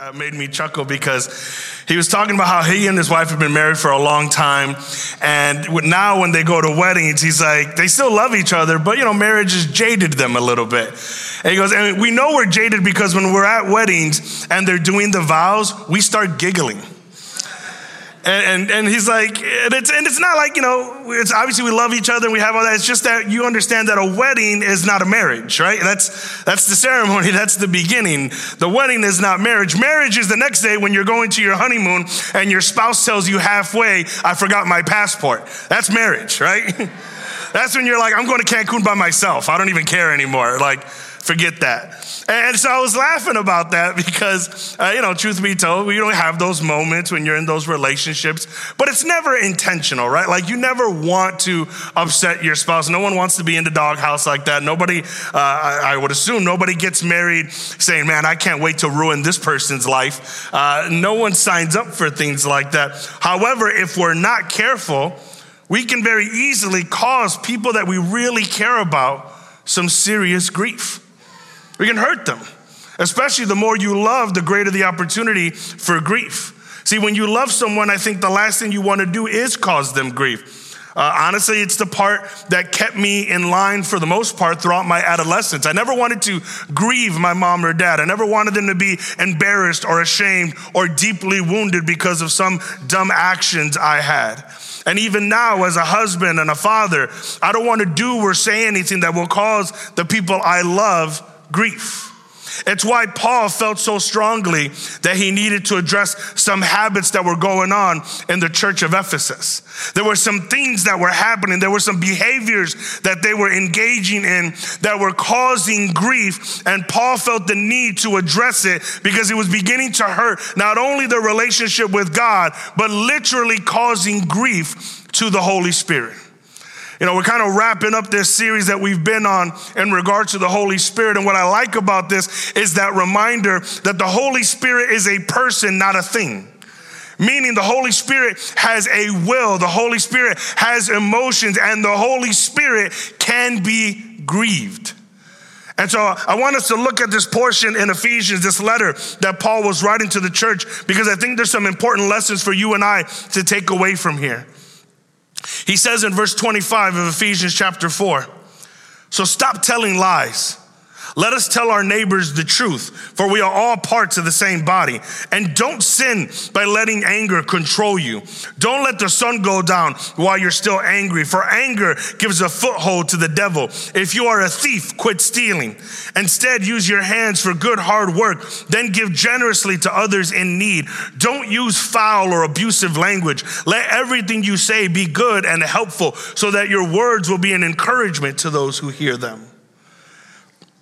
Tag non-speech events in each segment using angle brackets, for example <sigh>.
uh, made me chuckle because he was talking about how he and his wife have been married for a long time. And now, when they go to weddings, he's like, they still love each other, but you know, marriage has jaded them a little bit. And he goes, and we know we're jaded because when we're at weddings and they're doing the vows, we start giggling. And, and, and, he's like, and it's, and it's not like, you know, it's obviously we love each other and we have all that. It's just that you understand that a wedding is not a marriage, right? That's, that's the ceremony. <laughs> That's the beginning. The wedding is not marriage. Marriage is the next day when you're going to your honeymoon and your spouse tells you halfway, I forgot my passport. That's marriage, right? <laughs> that's when you're like, I'm going to Cancun by myself. I don't even care anymore. Like, forget that. And so I was laughing about that because, uh, you know, truth be told, we don't have those moments when you're in those relationships, but it's never intentional, right? Like you never want to upset your spouse. No one wants to be in the doghouse like that. Nobody, uh, I, I, would assume, nobody gets married saying, man, I can't wait to ruin this person's life. Uh, no one signs up for things like that. However, if we're not careful, we can very easily cause people that we really care about some serious grief. We can hurt them. Especially the more you love, the greater the opportunity for grief. See, when you love someone, I think the last thing you want to do is cause them grief. Uh, honestly, it's the part that kept me in line for the most part throughout my adolescence. I never wanted to grieve my mom or dad. I never wanted them to be embarrassed or ashamed or deeply wounded because of some dumb actions I had. And even now, as a husband and a father, I don't want to do or say anything that will cause the people I love grief. It's why Paul felt so strongly that he needed to address some habits that were going on in the church of Ephesus. There were some things that were happening. There were some behaviors that they were engaging in that were causing grief. And Paul felt the need to address it because it was beginning to hurt not only the relationship with God, but literally causing grief to the Holy Spirit. You know, we're kind of wrapping up this series that we've been on in regards to the Holy Spirit. And what I like about this is that reminder that the Holy Spirit is a person, not a thing. Meaning the Holy Spirit has a will, the Holy Spirit has emotions, and the Holy Spirit can be grieved. And so I want us to look at this portion in Ephesians, this letter that Paul was writing to the church, because I think there's some important lessons for you and I to take away from here. He says in verse 25 of Ephesians chapter 4 So stop telling lies. Let us tell our neighbors the truth, for we are all parts of the same body. And don't sin by letting anger control you. Don't let the sun go down while you're still angry, for anger gives a foothold to the devil. If you are a thief, quit stealing. Instead, use your hands for good hard work. Then give generously to others in need. Don't use foul or abusive language. Let everything you say be good and helpful so that your words will be an encouragement to those who hear them.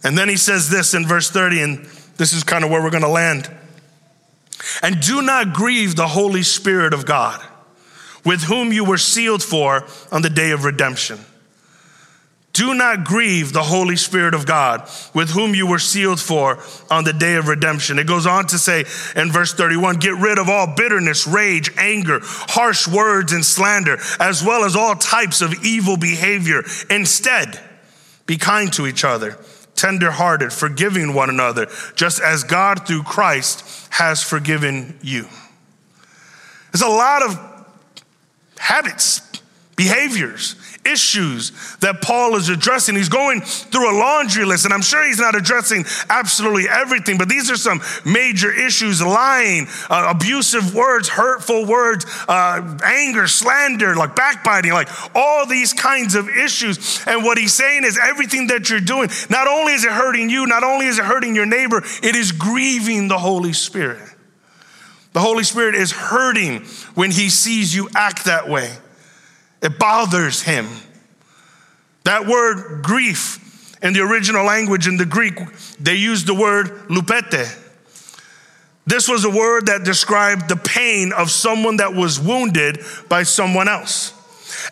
And then he says this in verse 30, and this is kind of where we're going to land. And do not grieve the Holy Spirit of God, with whom you were sealed for on the day of redemption. Do not grieve the Holy Spirit of God, with whom you were sealed for on the day of redemption. It goes on to say in verse 31 get rid of all bitterness, rage, anger, harsh words, and slander, as well as all types of evil behavior. Instead, be kind to each other tenderhearted, forgiving one another, just as God through Christ has forgiven you. There's a lot of habits, behaviors, issues that Paul is addressing. He's going through a laundry list, and I'm sure he's not addressing absolutely everything, but these are some major issues lying, uh, abusive words, hurtful words, uh, anger, slander, like backbiting, like all these kinds of issues. And what he's saying is everything that you're doing, not only is it hurting you, not only is it hurting your neighbor, it is grieving the Holy Spirit. The Holy Spirit is hurting when he sees you act that way. It bothers him. That word grief in the original language in the Greek, they used the word lupete. This was a word that described the pain of someone that was wounded by someone else.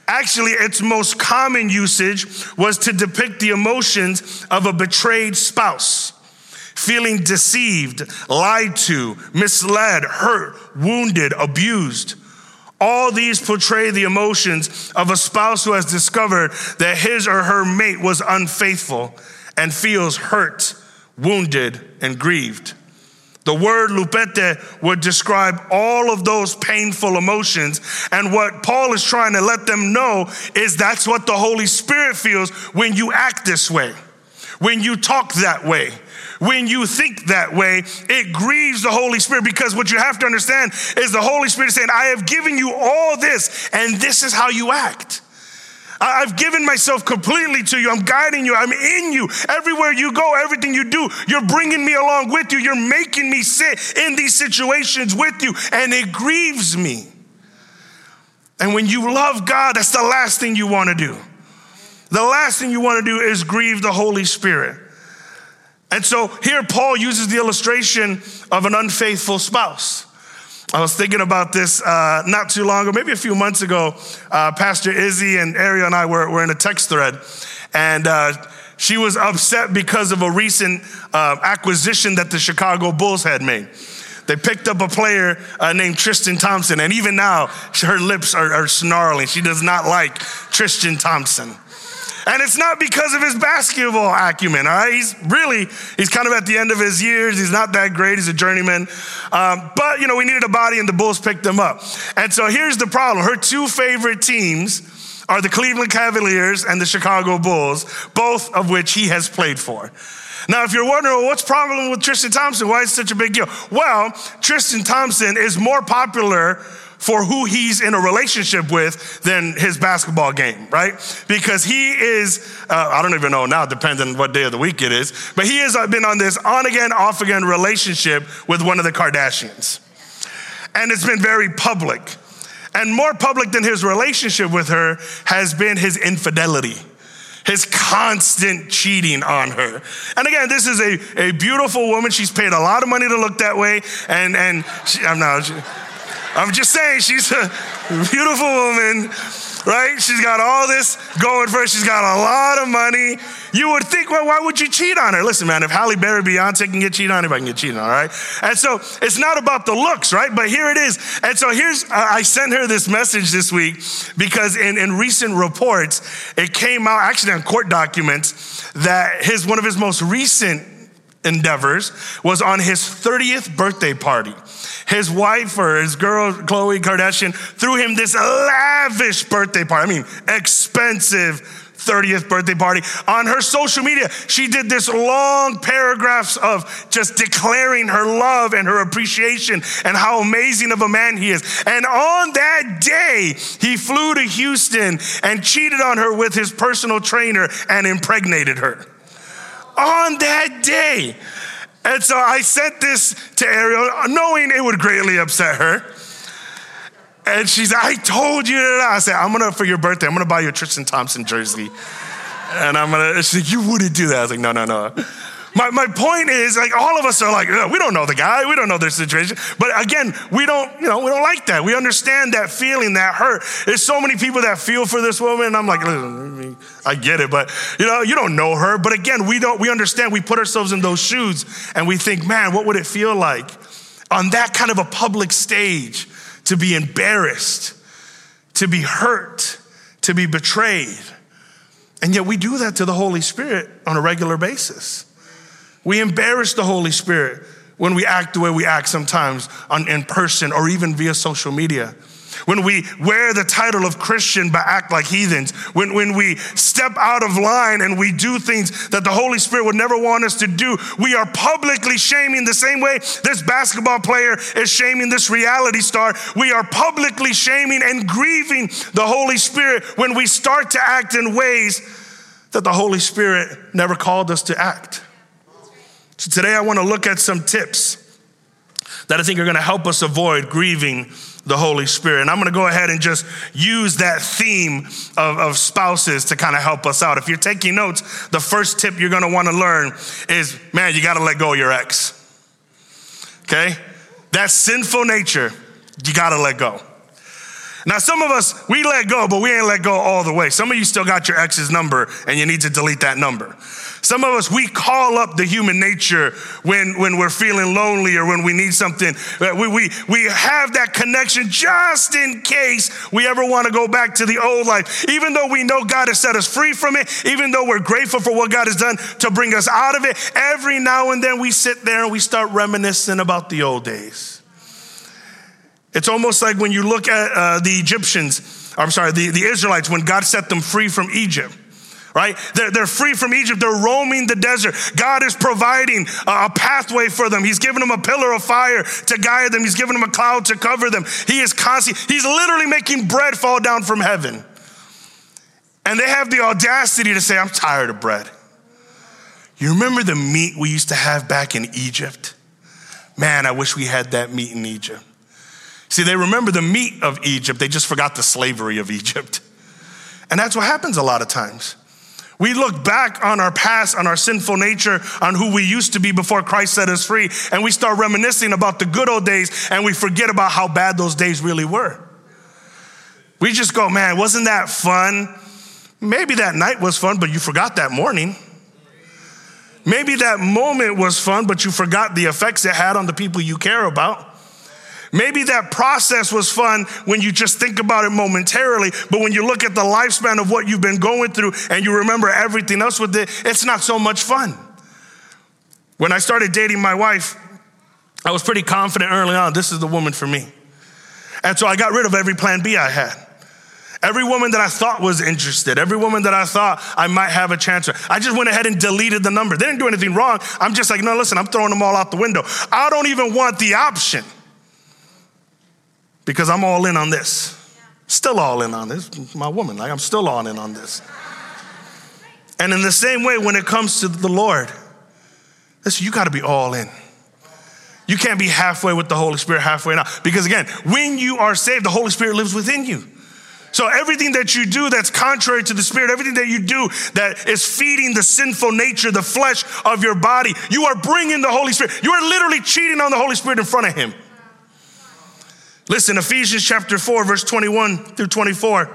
Actually, its most common usage was to depict the emotions of a betrayed spouse, feeling deceived, lied to, misled, hurt, wounded, abused. All these portray the emotions of a spouse who has discovered that his or her mate was unfaithful and feels hurt, wounded, and grieved. The word lupete would describe all of those painful emotions. And what Paul is trying to let them know is that's what the Holy Spirit feels when you act this way, when you talk that way. When you think that way, it grieves the Holy Spirit because what you have to understand is the Holy Spirit saying, I have given you all this, and this is how you act. I've given myself completely to you. I'm guiding you. I'm in you. Everywhere you go, everything you do, you're bringing me along with you. You're making me sit in these situations with you, and it grieves me. And when you love God, that's the last thing you want to do. The last thing you want to do is grieve the Holy Spirit. And so here Paul uses the illustration of an unfaithful spouse. I was thinking about this uh, not too long ago, maybe a few months ago. Uh, Pastor Izzy and Ariel and I were, were in a text thread, and uh, she was upset because of a recent uh, acquisition that the Chicago Bulls had made. They picked up a player uh, named Tristan Thompson, and even now her lips are, are snarling. She does not like Tristan Thompson. And it's not because of his basketball acumen, all right? He's really, he's kind of at the end of his years. He's not that great. He's a journeyman. Um, but, you know, we needed a body and the Bulls picked him up. And so here's the problem. Her two favorite teams are the Cleveland Cavaliers and the Chicago Bulls, both of which he has played for. Now, if you're wondering, well, what's the problem with Tristan Thompson? Why is it such a big deal? Well, Tristan Thompson is more popular for who he's in a relationship with than his basketball game, right? Because he is, uh, I don't even know now, depending on what day of the week it is, but he has been on this on again, off again relationship with one of the Kardashians. And it's been very public. And more public than his relationship with her has been his infidelity his constant cheating on her. And again, this is a, a beautiful woman. She's paid a lot of money to look that way. And, and she, I'm not, I'm just saying, she's a beautiful woman, right? She's got all this going for her. She's got a lot of money. You would think, well, why would you cheat on her? Listen, man, if Halle Berry, Beyonce can get cheated on, I can get cheated on, all right? And so it's not about the looks, right? But here it is. And so here's, I sent her this message this week because in, in recent reports, it came out, actually on court documents, that his, one of his most recent endeavors was on his 30th birthday party. His wife or his girl, Khloe Kardashian, threw him this lavish birthday party. I mean, expensive 30th birthday party. On her social media, she did this long paragraphs of just declaring her love and her appreciation and how amazing of a man he is. And on that day, he flew to Houston and cheated on her with his personal trainer and impregnated her. On that day. And so I sent this to Ariel, knowing it would greatly upset her. And she's, like, I told you that. I said, I'm gonna, for your birthday, I'm gonna buy you a Tristan Thompson jersey. And I'm gonna, she's like, you wouldn't do that. I was like, no, no, no. My, my point is, like, all of us are like, we don't know the guy, we don't know their situation. But again, we don't, you know, we don't like that. We understand that feeling, that hurt. There's so many people that feel for this woman, and I'm like, I get it, but you know, you don't know her. But again, we don't, we understand, we put ourselves in those shoes, and we think, man, what would it feel like on that kind of a public stage to be embarrassed, to be hurt, to be betrayed? And yet we do that to the Holy Spirit on a regular basis. We embarrass the Holy Spirit when we act the way we act sometimes on, in person or even via social media. When we wear the title of Christian but act like heathens. When, when we step out of line and we do things that the Holy Spirit would never want us to do, we are publicly shaming the same way this basketball player is shaming this reality star. We are publicly shaming and grieving the Holy Spirit when we start to act in ways that the Holy Spirit never called us to act. So today I want to look at some tips that I think are going to help us avoid grieving the Holy Spirit. And I'm going to go ahead and just use that theme of, of spouses to kind of help us out. If you're taking notes, the first tip you're going to want to learn is man, you got to let go of your ex. Okay? That sinful nature, you got to let go. Now, some of us, we let go, but we ain't let go all the way. Some of you still got your ex's number and you need to delete that number. Some of us, we call up the human nature when, when we're feeling lonely or when we need something. Uh, we, we, we have that connection just in case we ever want to go back to the old life. Even though we know God has set us free from it, even though we're grateful for what God has done to bring us out of it, every now and then we sit there and we start reminiscing about the old days. It's almost like when you look at uh, the Egyptians, I'm sorry, the, the Israelites, when God set them free from Egypt right? They're, they're free from Egypt. They're roaming the desert. God is providing a, a pathway for them. He's given them a pillar of fire to guide them. He's given them a cloud to cover them. He is constantly, he's literally making bread fall down from heaven. And they have the audacity to say, I'm tired of bread. You remember the meat we used to have back in Egypt? Man, I wish we had that meat in Egypt. See, they remember the meat of Egypt, they just forgot the slavery of Egypt. And that's what happens a lot of times. We look back on our past, on our sinful nature, on who we used to be before Christ set us free, and we start reminiscing about the good old days, and we forget about how bad those days really were. We just go, man, wasn't that fun? Maybe that night was fun, but you forgot that morning. Maybe that moment was fun, but you forgot the effects it had on the people you care about. Maybe that process was fun when you just think about it momentarily, but when you look at the lifespan of what you've been going through and you remember everything else with it, it's not so much fun. When I started dating my wife, I was pretty confident early on this is the woman for me. And so I got rid of every plan B I had. Every woman that I thought was interested, every woman that I thought I might have a chance with, I just went ahead and deleted the number. They didn't do anything wrong. I'm just like, no, listen, I'm throwing them all out the window. I don't even want the option because I'm all in on this. Still all in on this. My woman, like I'm still all in on this. And in the same way, when it comes to the Lord, listen, you got to be all in. You can't be halfway with the Holy Spirit, halfway not. Because again, when you are saved, the Holy Spirit lives within you. So everything that you do that's contrary to the Spirit, everything that you do that is feeding the sinful nature, the flesh of your body, you are bringing the Holy Spirit. You are literally cheating on the Holy Spirit in front of Him. Listen, Ephesians chapter 4, verse 21 through 24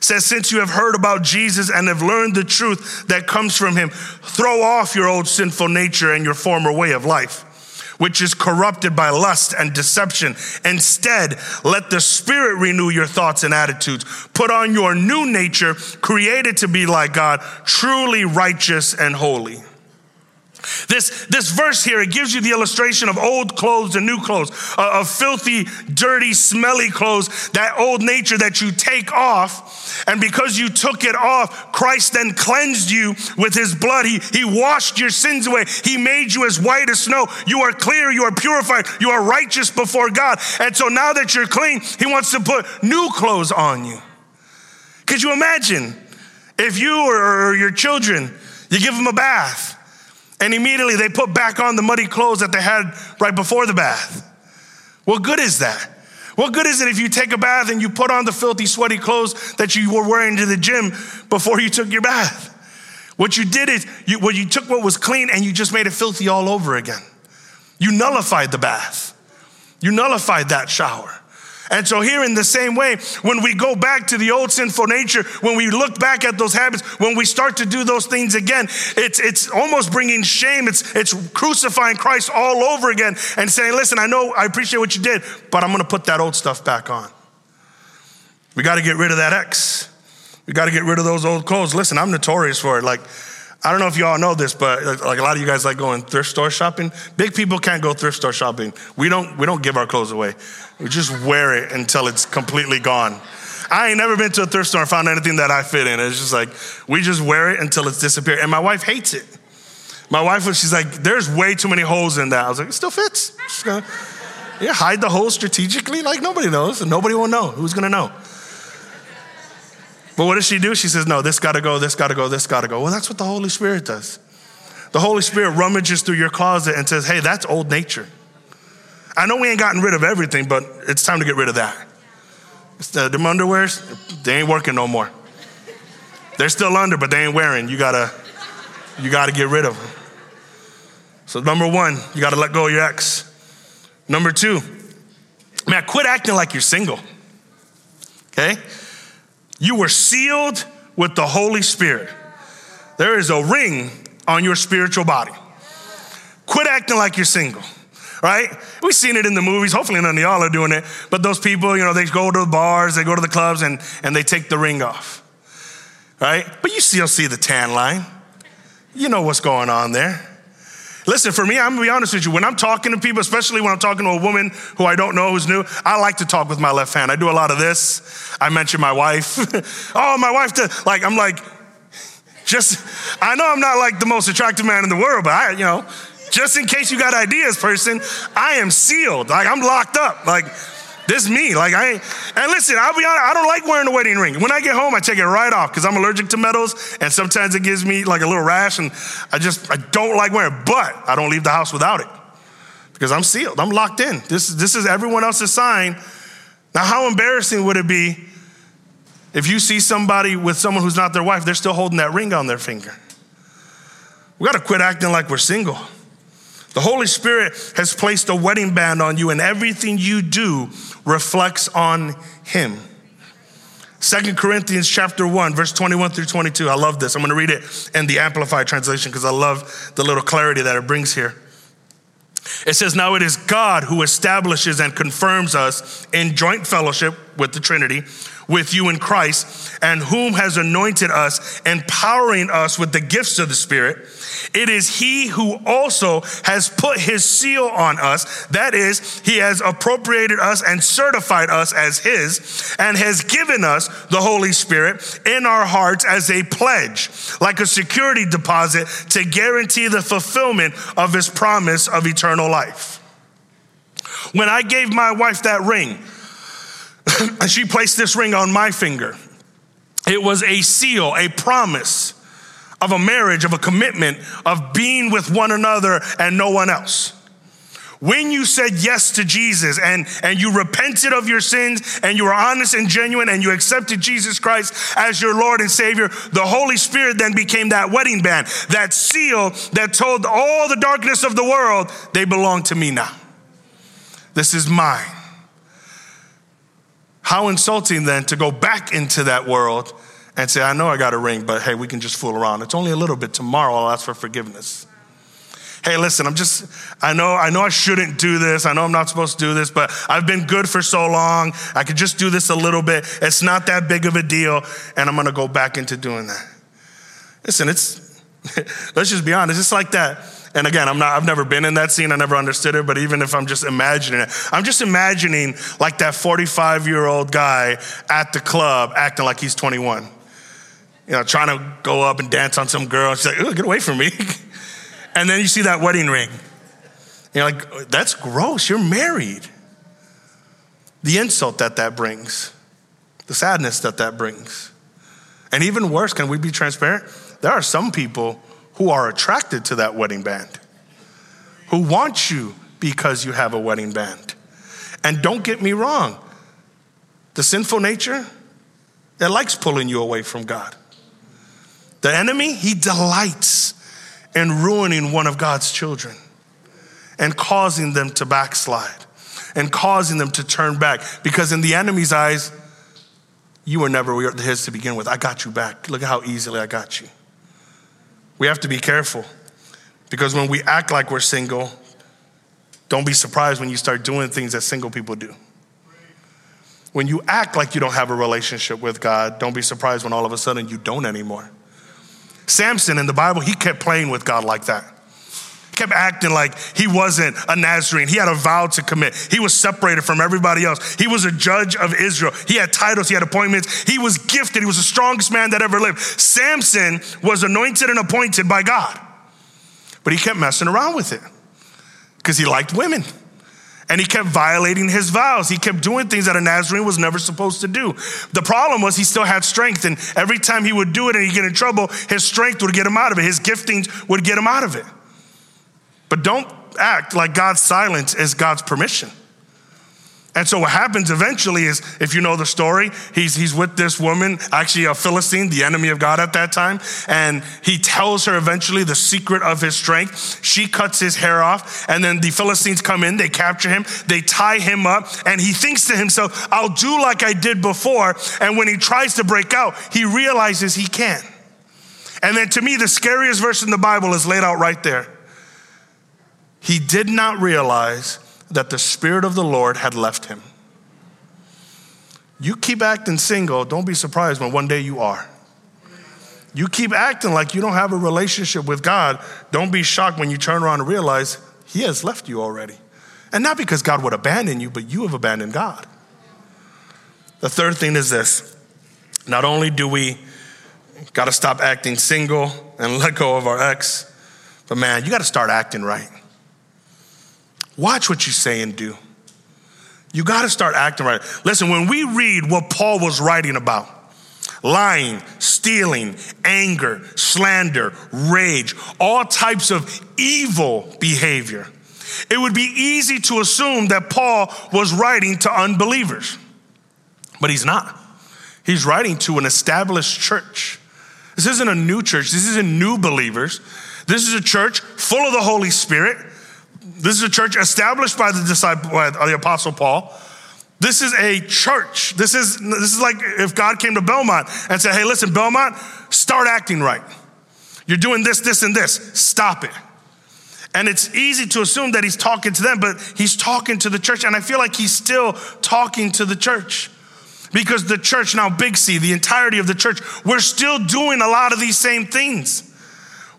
says, Since you have heard about Jesus and have learned the truth that comes from him, throw off your old sinful nature and your former way of life, which is corrupted by lust and deception. Instead, let the Spirit renew your thoughts and attitudes. Put on your new nature, created to be like God, truly righteous and holy. This, this verse here, it gives you the illustration of old clothes and new clothes, uh, of filthy, dirty, smelly clothes, that old nature that you take off. And because you took it off, Christ then cleansed you with his blood. He, he washed your sins away. He made you as white as snow. You are clear, you are purified, you are righteous before God. And so now that you're clean, he wants to put new clothes on you. Could you imagine if you or, or your children, you give them a bath, and immediately they put back on the muddy clothes that they had right before the bath. What good is that? What good is it if you take a bath and you put on the filthy, sweaty clothes that you were wearing to the gym before you took your bath? What you did is you, well, you took what was clean and you just made it filthy all over again. You nullified the bath. You nullified that shower. And so, here in the same way, when we go back to the old sinful nature, when we look back at those habits, when we start to do those things again, it's, it's almost bringing shame. It's, it's crucifying Christ all over again and saying, Listen, I know I appreciate what you did, but I'm going to put that old stuff back on. We got to get rid of that ex. We got to get rid of those old clothes. Listen, I'm notorious for it. Like, I don't know if y'all know this, but like a lot of you guys like going thrift store shopping. Big people can't go thrift store shopping. We don't, we don't give our clothes away. We just wear it until it's completely gone. I ain't never been to a thrift store and found anything that I fit in. It's just like, we just wear it until it's disappeared. And my wife hates it. My wife was, she's like, there's way too many holes in that. I was like, it still fits. Just gonna, yeah, hide the holes strategically. Like nobody knows, nobody will know. Who's gonna know? But what does she do? She says, No, this gotta go, this gotta go, this gotta go. Well, that's what the Holy Spirit does. The Holy Spirit rummages through your closet and says, Hey, that's old nature. I know we ain't gotten rid of everything, but it's time to get rid of that. The, uh, them underwears, they ain't working no more. They're still under, but they ain't wearing. You gotta, you gotta get rid of them. So number one, you gotta let go of your ex. Number two, man, quit acting like you're single. Okay? You were sealed with the Holy Spirit. There is a ring on your spiritual body. Quit acting like you're single, right? We've seen it in the movies. Hopefully, none of y'all are doing it. But those people, you know, they go to the bars, they go to the clubs, and, and they take the ring off, right? But you still see the tan line. You know what's going on there. Listen, for me, I'm gonna be honest with you. When I'm talking to people, especially when I'm talking to a woman who I don't know who's new, I like to talk with my left hand. I do a lot of this. I mention my wife. <laughs> oh, my wife, to, like, I'm like, just, I know I'm not like the most attractive man in the world, but I, you know, just in case you got ideas, person, I am sealed. Like, I'm locked up. Like, this me. Like I ain't, and listen, I'll be honest, I don't like wearing a wedding ring. When I get home, I take it right off because I'm allergic to metals, and sometimes it gives me like a little rash, and I just I don't like wearing it. But I don't leave the house without it because I'm sealed. I'm locked in. This this is everyone else's sign. Now, how embarrassing would it be if you see somebody with someone who's not their wife? They're still holding that ring on their finger. We got to quit acting like we're single. The Holy Spirit has placed a wedding band on you, and everything you do reflects on Him. Second Corinthians chapter 1, verse 21 through 22. I love this. I'm going to read it in the Amplified translation because I love the little clarity that it brings here. It says, Now it is God who establishes and confirms us in joint fellowship with the Trinity, with you in Christ, and whom has anointed us, empowering us with the gifts of the Spirit. It is He who also has put His seal on us. That is, He has appropriated us and certified us as His, and has given us the Holy Spirit in our hearts as a pledge, like a security deposit to guarantee the fulfillment of His promise of eternal life. When I gave my wife that ring, and <laughs> she placed this ring on my finger. It was a seal, a promise of a marriage, of a commitment, of being with one another and no one else. When you said yes to Jesus and, and you repented of your sins and you were honest and genuine and you accepted Jesus Christ as your Lord and Savior, the Holy Spirit then became that wedding band, that seal that told all the darkness of the world, they belong to me now. This is mine. How insulting then to go back into that world and say, I know I got a ring, but hey, we can just fool around. It's only a little bit. Tomorrow I'll ask for forgiveness. Hey, listen, I'm just, I know, I know I shouldn't do this. I know I'm not supposed to do this, but I've been good for so long. I could just do this a little bit. It's not that big of a deal. And I'm going to go back into doing that. Listen, it's, <laughs> let's just be honest. It's like that and again, I'm not, I've never been in that scene. I never understood it. But even if I'm just imagining it, I'm just imagining like that 45 year old guy at the club acting like he's 21. You know, trying to go up and dance on some girl. She's like, get away from me. <laughs> and then you see that wedding ring. You're like, that's gross. You're married. The insult that that brings, the sadness that that brings. And even worse, can we be transparent? There are some people who are attracted to that wedding band, who want you because you have a wedding band. And don't get me wrong, the sinful nature, it likes pulling you away from God. The enemy, he delights in ruining one of God's children and causing them to backslide and causing them to turn back. Because in the enemy's eyes, you were never his to begin with. I got you back. Look at how easily I got you. We have to be careful because when we act like we're single, don't be surprised when you start doing things that single people do. When you act like you don't have a relationship with God, don't be surprised when all of a sudden you don't anymore. Samson in the Bible, he kept playing with God like that. He kept acting like he wasn't a Nazarene. He had a vow to commit. He was separated from everybody else. He was a judge of Israel. He had titles, he had appointments. He was gifted. He was the strongest man that ever lived. Samson was anointed and appointed by God. But he kept messing around with it because he liked women. And he kept violating his vows. He kept doing things that a Nazarene was never supposed to do. The problem was he still had strength, and every time he would do it and he'd get in trouble, his strength would get him out of it. His giftings would get him out of it. But don't act like God's silence is God's permission. And so what happens eventually is, if you know the story, he's, he's with this woman, actually a Philistine, the enemy of God at that time. And he tells her eventually the secret of his strength. She cuts his hair off. And then the Philistines come in, they capture him, they tie him up. And he thinks to himself, I'll do like I did before. And when he tries to break out, he realizes he can't. And then to me, the scariest verse in the Bible is laid out right there. He did not realize that the Spirit of the Lord had left him. You keep acting single, don't be surprised when one day you are. You keep acting like you don't have a relationship with God, don't be shocked when you turn around and realize He has left you already. And not because God would abandon you, but you have abandoned God. The third thing is this not only do we got to stop acting single and <laughs> let go of our ex, but man, you got to start acting right. Watch what you say and do. You got to start acting right. Listen, when we read what Paul was writing about, lying, stealing, anger, slander, rage, all types of evil behavior, it would be easy to assume that Paul was writing to unbelievers. But he's not. He's writing to an established church. This isn't a new church, this isn't new believers. This is a church full of the Holy Spirit this is a church established by the disciple, by the apostle Paul. This is a church. This is, this is like if God came to Belmont and said, hey, listen, Belmont, start acting right. You're doing this, this, and this. Stop it. And it's easy to assume that he's talking to them, but he's talking to the church. And I feel like he's still talking to the church. Because the church, now Big C, the entirety of the church, we're still doing a lot of these same things.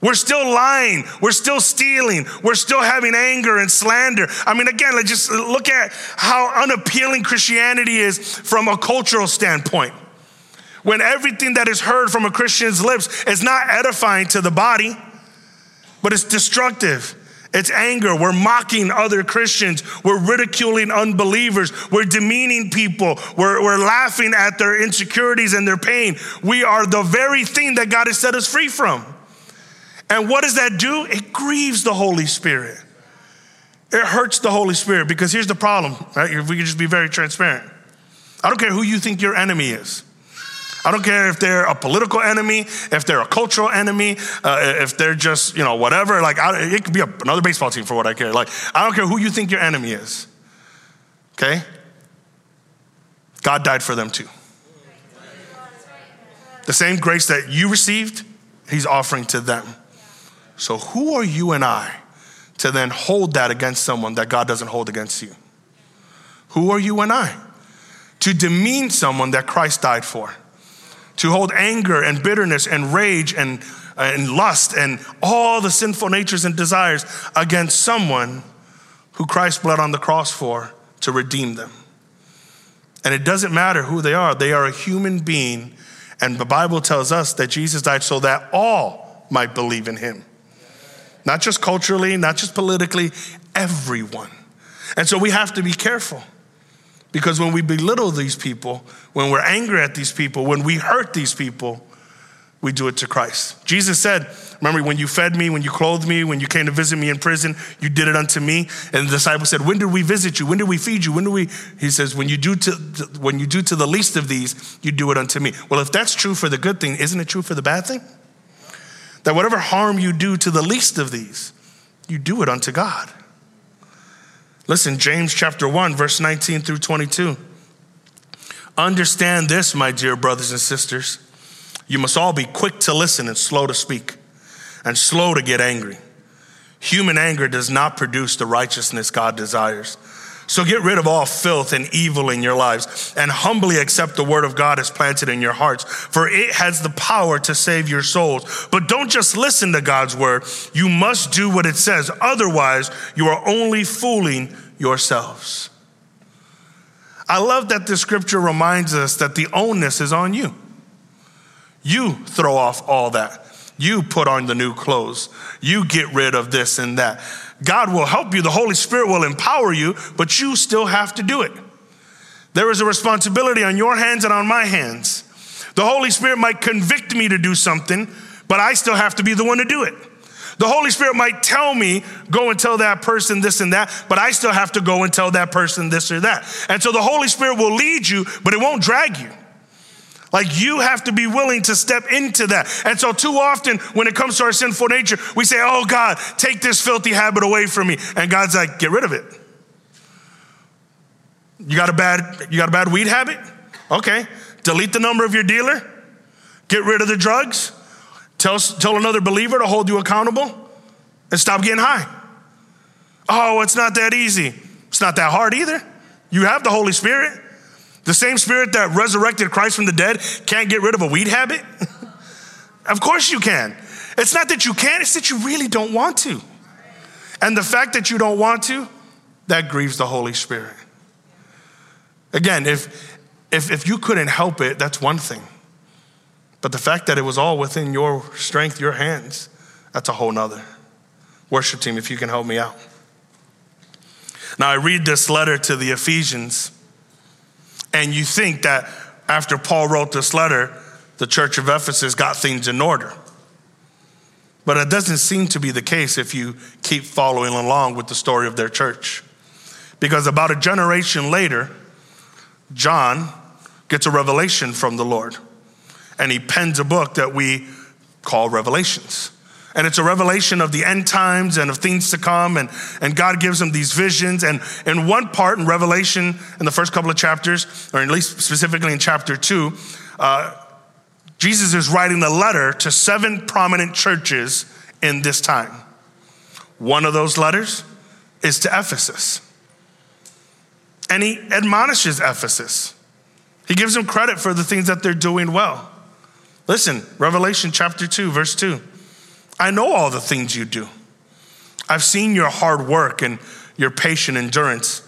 We're still lying. We're still stealing. We're still having anger and slander. I mean, again, let's just look at how unappealing Christianity is from a cultural standpoint. When everything that is heard from a Christian's lips is not edifying to the body, but it's destructive. It's anger. We're mocking other Christians. We're ridiculing unbelievers. We're demeaning people. We're, we're laughing at their insecurities and their pain. We are the very thing that God has set us free from. And what does that do? It grieves the Holy Spirit. It hurts the Holy Spirit because here's the problem, right? If we could just be very transparent. I don't care who you think your enemy is. I don't care if they're a political enemy, if they're a cultural enemy, uh, if they're just, you know, whatever. Like, I, it could be a, another baseball team for what I care. Like, I don't care who you think your enemy is. Okay? God died for them too. The same grace that you received, He's offering to them. So, who are you and I to then hold that against someone that God doesn't hold against you? Who are you and I to demean someone that Christ died for? To hold anger and bitterness and rage and, and lust and all the sinful natures and desires against someone who Christ bled on the cross for to redeem them. And it doesn't matter who they are, they are a human being. And the Bible tells us that Jesus died so that all might believe in him. Not just culturally, not just politically, everyone. And so we have to be careful. Because when we belittle these people, when we're angry at these people, when we hurt these people, we do it to Christ. Jesus said, Remember, when you fed me, when you clothed me, when you came to visit me in prison, you did it unto me. And the disciple said, When did we visit you? When did we feed you? When do we? He says, When you do to when you do to the least of these, you do it unto me. Well, if that's true for the good thing, isn't it true for the bad thing? That whatever harm you do to the least of these, you do it unto God. Listen, James chapter 1, verse 19 through 22. Understand this, my dear brothers and sisters. You must all be quick to listen and slow to speak, and slow to get angry. Human anger does not produce the righteousness God desires. So get rid of all filth and evil in your lives and humbly accept the word of God as planted in your hearts, for it has the power to save your souls. But don't just listen to God's word. You must do what it says. Otherwise, you are only fooling yourselves. I love that the scripture reminds us that the onus is on you. You throw off all that. You put on the new clothes. You get rid of this and that. God will help you, the Holy Spirit will empower you, but you still have to do it. There is a responsibility on your hands and on my hands. The Holy Spirit might convict me to do something, but I still have to be the one to do it. The Holy Spirit might tell me, go and tell that person this and that, but I still have to go and tell that person this or that. And so the Holy Spirit will lead you, but it won't drag you. Like you have to be willing to step into that. And so, too often, when it comes to our sinful nature, we say, Oh God, take this filthy habit away from me. And God's like, Get rid of it. You got a bad, you got a bad weed habit? Okay. Delete the number of your dealer. Get rid of the drugs. Tell, tell another believer to hold you accountable and stop getting high. Oh, it's not that easy. It's not that hard either. You have the Holy Spirit. The same spirit that resurrected Christ from the dead can't get rid of a weed habit? <laughs> of course you can. It's not that you can't, it's that you really don't want to. And the fact that you don't want to, that grieves the Holy Spirit. Again, if, if, if you couldn't help it, that's one thing. But the fact that it was all within your strength, your hands, that's a whole nother. Worship team, if you can help me out. Now, I read this letter to the Ephesians and you think that after Paul wrote this letter, the church of Ephesus got things in order. But it doesn't seem to be the case if you keep following along with the story of their church. Because about a generation later, John gets a revelation from the Lord, and he pens a book that we call Revelations. And it's a revelation of the end times and of things to come. And, and God gives them these visions. And in one part in Revelation, in the first couple of chapters, or at least specifically in chapter two, uh, Jesus is writing a letter to seven prominent churches in this time. One of those letters is to Ephesus. And he admonishes Ephesus. He gives them credit for the things that they're doing well. Listen, Revelation chapter 2, verse 2. I know all the things you do. I've seen your hard work and your patient endurance.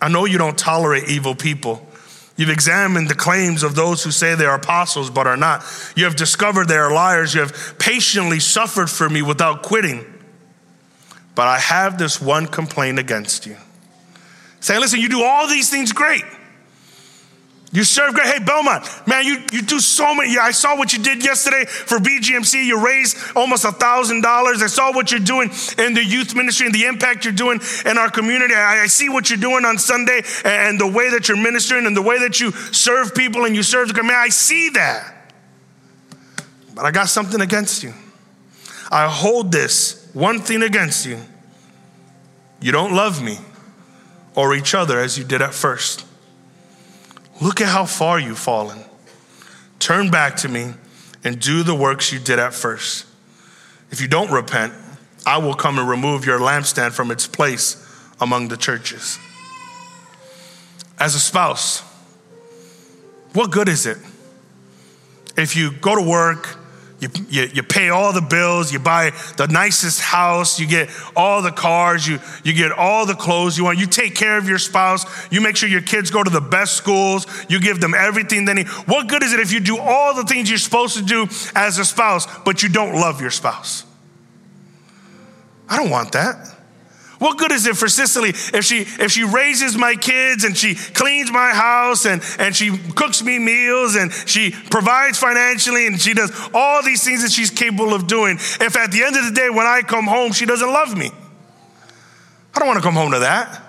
I know you don't tolerate evil people. You've examined the claims of those who say they are apostles but are not. You have discovered they are liars. You have patiently suffered for me without quitting. But I have this one complaint against you. Say, listen, you do all these things great. You serve great. Hey, Belmont, man, you, you do so many. I saw what you did yesterday for BGMC. You raised almost a $1,000. I saw what you're doing in the youth ministry and the impact you're doing in our community. I, I see what you're doing on Sunday and the way that you're ministering and the way that you serve people and you serve the community. I see that. But I got something against you. I hold this one thing against you. You don't love me or each other as you did at first. Look at how far you've fallen. Turn back to me and do the works you did at first. If you don't repent, I will come and remove your lampstand from its place among the churches. As a spouse, what good is it if you go to work you, you, you, pay all the bills, you buy the nicest house, you get all the cars, you, you get all the clothes you want, you take care of your spouse, you make sure your kids go to the best schools, you give them everything they need. What good is it if you do all the things you're supposed to do as a spouse, but you don't love your spouse? I don't want that. What good is it for Cicely if she if she raises my kids and she cleans my house and, and she cooks me meals and she provides financially and she does all these things that she's capable of doing if at the end of the day when I come home she doesn't love me? I don't want to come home to that.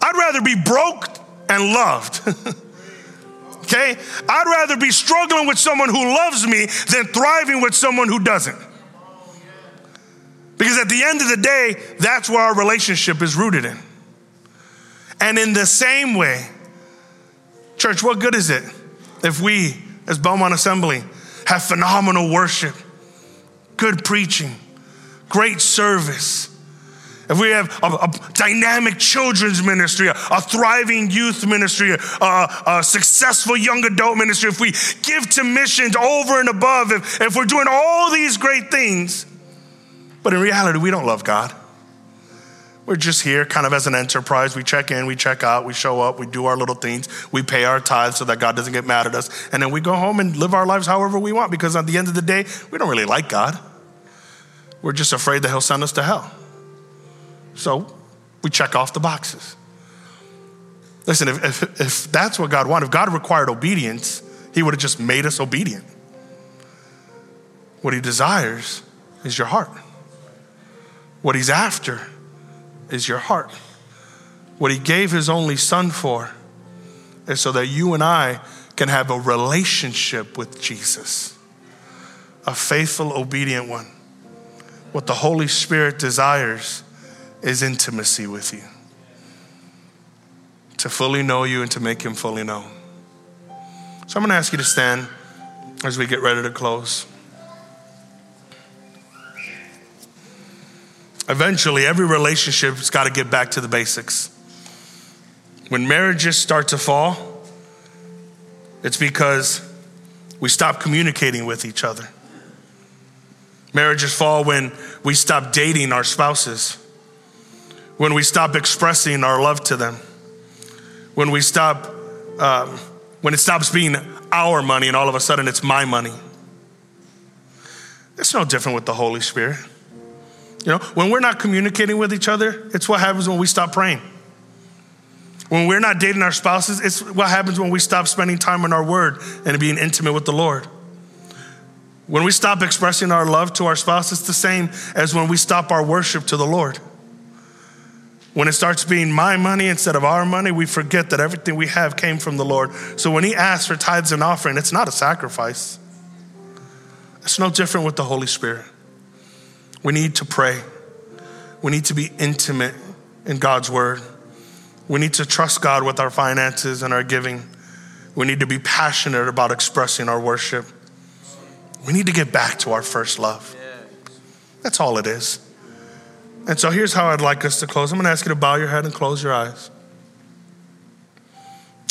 I'd rather be broke and loved. <laughs> okay? I'd rather be struggling with someone who loves me than thriving with someone who doesn't. Because at the end of the day, that's where our relationship is rooted in. And in the same way, church, what good is it if we, as Belmont Assembly, have phenomenal worship, good preaching, great service? If we have a, a dynamic children's ministry, a, a thriving youth ministry, a, a, successful young adult ministry, if we give to missions over and above, if, if we're doing all these great things, but in reality, we don't love God. We're just here kind of as an enterprise. We check in, we check out, we show up, we do our little things, we pay our tithes so that God doesn't get mad at us. And then we go home and live our lives however we want because at the end of the day, we don't really like God. We're just afraid that He'll send us to hell. So we check off the boxes. Listen, if, if, if that's what God wanted, if God required obedience, He would have just made us obedient. What He desires is your heart. What he's after is your heart. What he gave his only son for is so that you and I can have a relationship with Jesus, a faithful, obedient one. What the Holy Spirit desires is intimacy with you, to fully know you and to make him fully known. So I'm going to ask you to stand as we get ready to close. Eventually, every relationship's got to get back to the basics. When marriages start to fall, it's because we stop communicating with each other. Marriages fall when we stop dating our spouses, when we stop expressing our love to them, when we stop, um, when it stops being our money and all of a sudden it's my money. It's no different with the Holy Spirit. You know, when we're not communicating with each other, it's what happens when we stop praying. When we're not dating our spouses, it's what happens when we stop spending time in our word and being intimate with the Lord. When we stop expressing our love to our spouse, it's the same as when we stop our worship to the Lord. When it starts being my money instead of our money, we forget that everything we have came from the Lord. So when He asks for tithes and offering, it's not a sacrifice. It's no different with the Holy Spirit. We need to pray, we need to be intimate in God's Word. We need to trust God with our finances and our giving. We need to be passionate about expressing our worship. We need to get back to our first love. That's all it is. And so here's how I'd like us to close. I'm going to ask you to bow your head and close your eyes.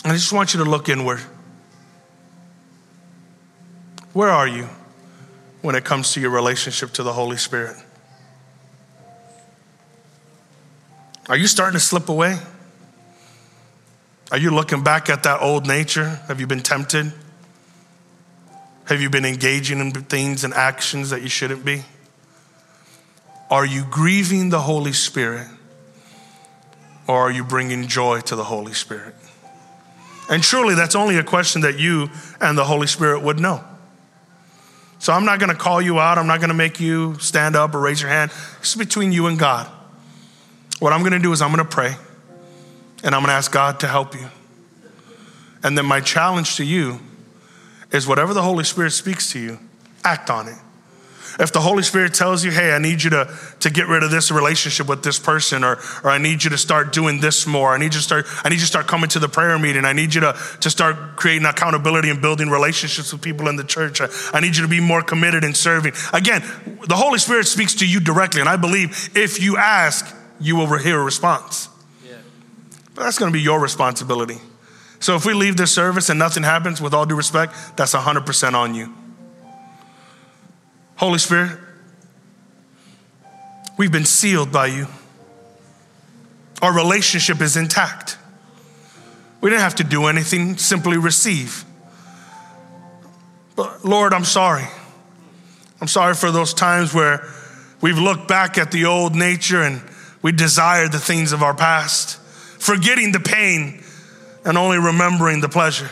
And I just want you to look inward. Where are you when it comes to your relationship to the Holy Spirit? Are you starting to slip away? Are you looking back at that old nature? Have you been tempted? Have you been engaging in things and actions that you shouldn't be? Are you grieving the Holy Spirit? Or are you bringing joy to the Holy Spirit? And truly, that's only a question that you and the Holy Spirit would know. So I'm not going to call you out. I'm not going to make you stand up or raise your hand. It's between you and God. What I'm going to do is I'm going to pray and I'm going to ask God to help you. And then my challenge to you is whatever the Holy Spirit speaks to you, act on it. If the Holy Spirit tells you, hey, I need you to, to get rid of this relationship with this person, or, or I need you to start doing this more, I need you to start, I need you to start coming to the prayer meeting, I need you to, to start creating accountability and building relationships with people in the church. I, I need you to be more committed in serving. Again, the Holy Spirit speaks to you directly, and I believe if you ask, you will hear a response. But that's going to be your responsibility. So if we leave this service and nothing happens, with all due respect, that's 100% on you. Holy Spirit, we've been sealed by you. Our relationship is intact. We didn't have to do anything, simply receive. But Lord, I'm sorry. I'm sorry for those times where we've looked back at the old nature and we desire the things of our past forgetting the pain and only remembering the pleasure.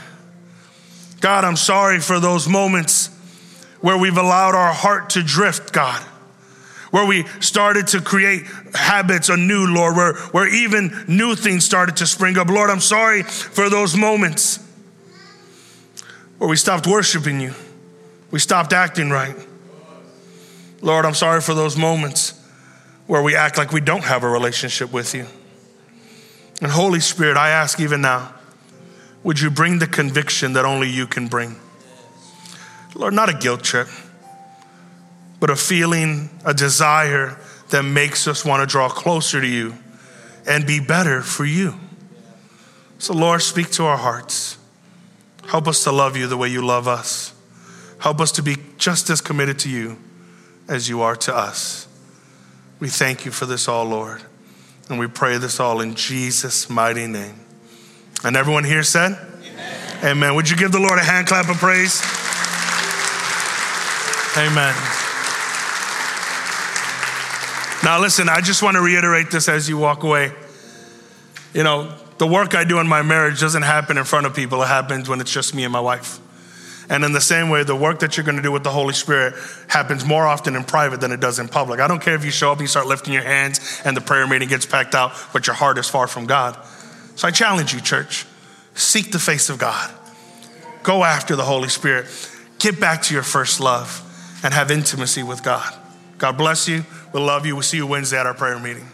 God, I'm sorry for those moments where we've allowed our heart to drift, God, where we started to create habits anew, Lord, where, where even new things started to spring up. Lord, I'm sorry for those moments where we stopped worshiping you, we stopped acting right. Lord, I'm sorry for those moments where we act like we don't have a relationship with you. And Holy Spirit, I ask even now, would you bring the conviction that only you can bring? Lord, not a guilt trip, but a feeling, a desire that makes us want to draw closer to you and be better for you. So, Lord, speak to our hearts. Help us to love you the way you love us. Help us to be just as committed to you as you are to us. We thank you for this all, Lord. And we pray this all in Jesus' mighty name. And everyone here said, Amen. Amen. Would you give the Lord a hand clap of praise? Amen. Now, listen, I just want to reiterate this as you walk away. You know, the work I do in my marriage doesn't happen in front of people, it happens when it's just me and my wife. And in the same way, the work that you're going to do with the Holy Spirit happens more often in private than it does in public. I don't care if you show up and you start lifting your hands and the prayer meeting gets packed out, but your heart is far from God. So I challenge you, church, seek the face of God. Go after the Holy Spirit. Get back to your first love and have intimacy with God. God bless you. We love you. We'll see you Wednesday at our prayer meeting.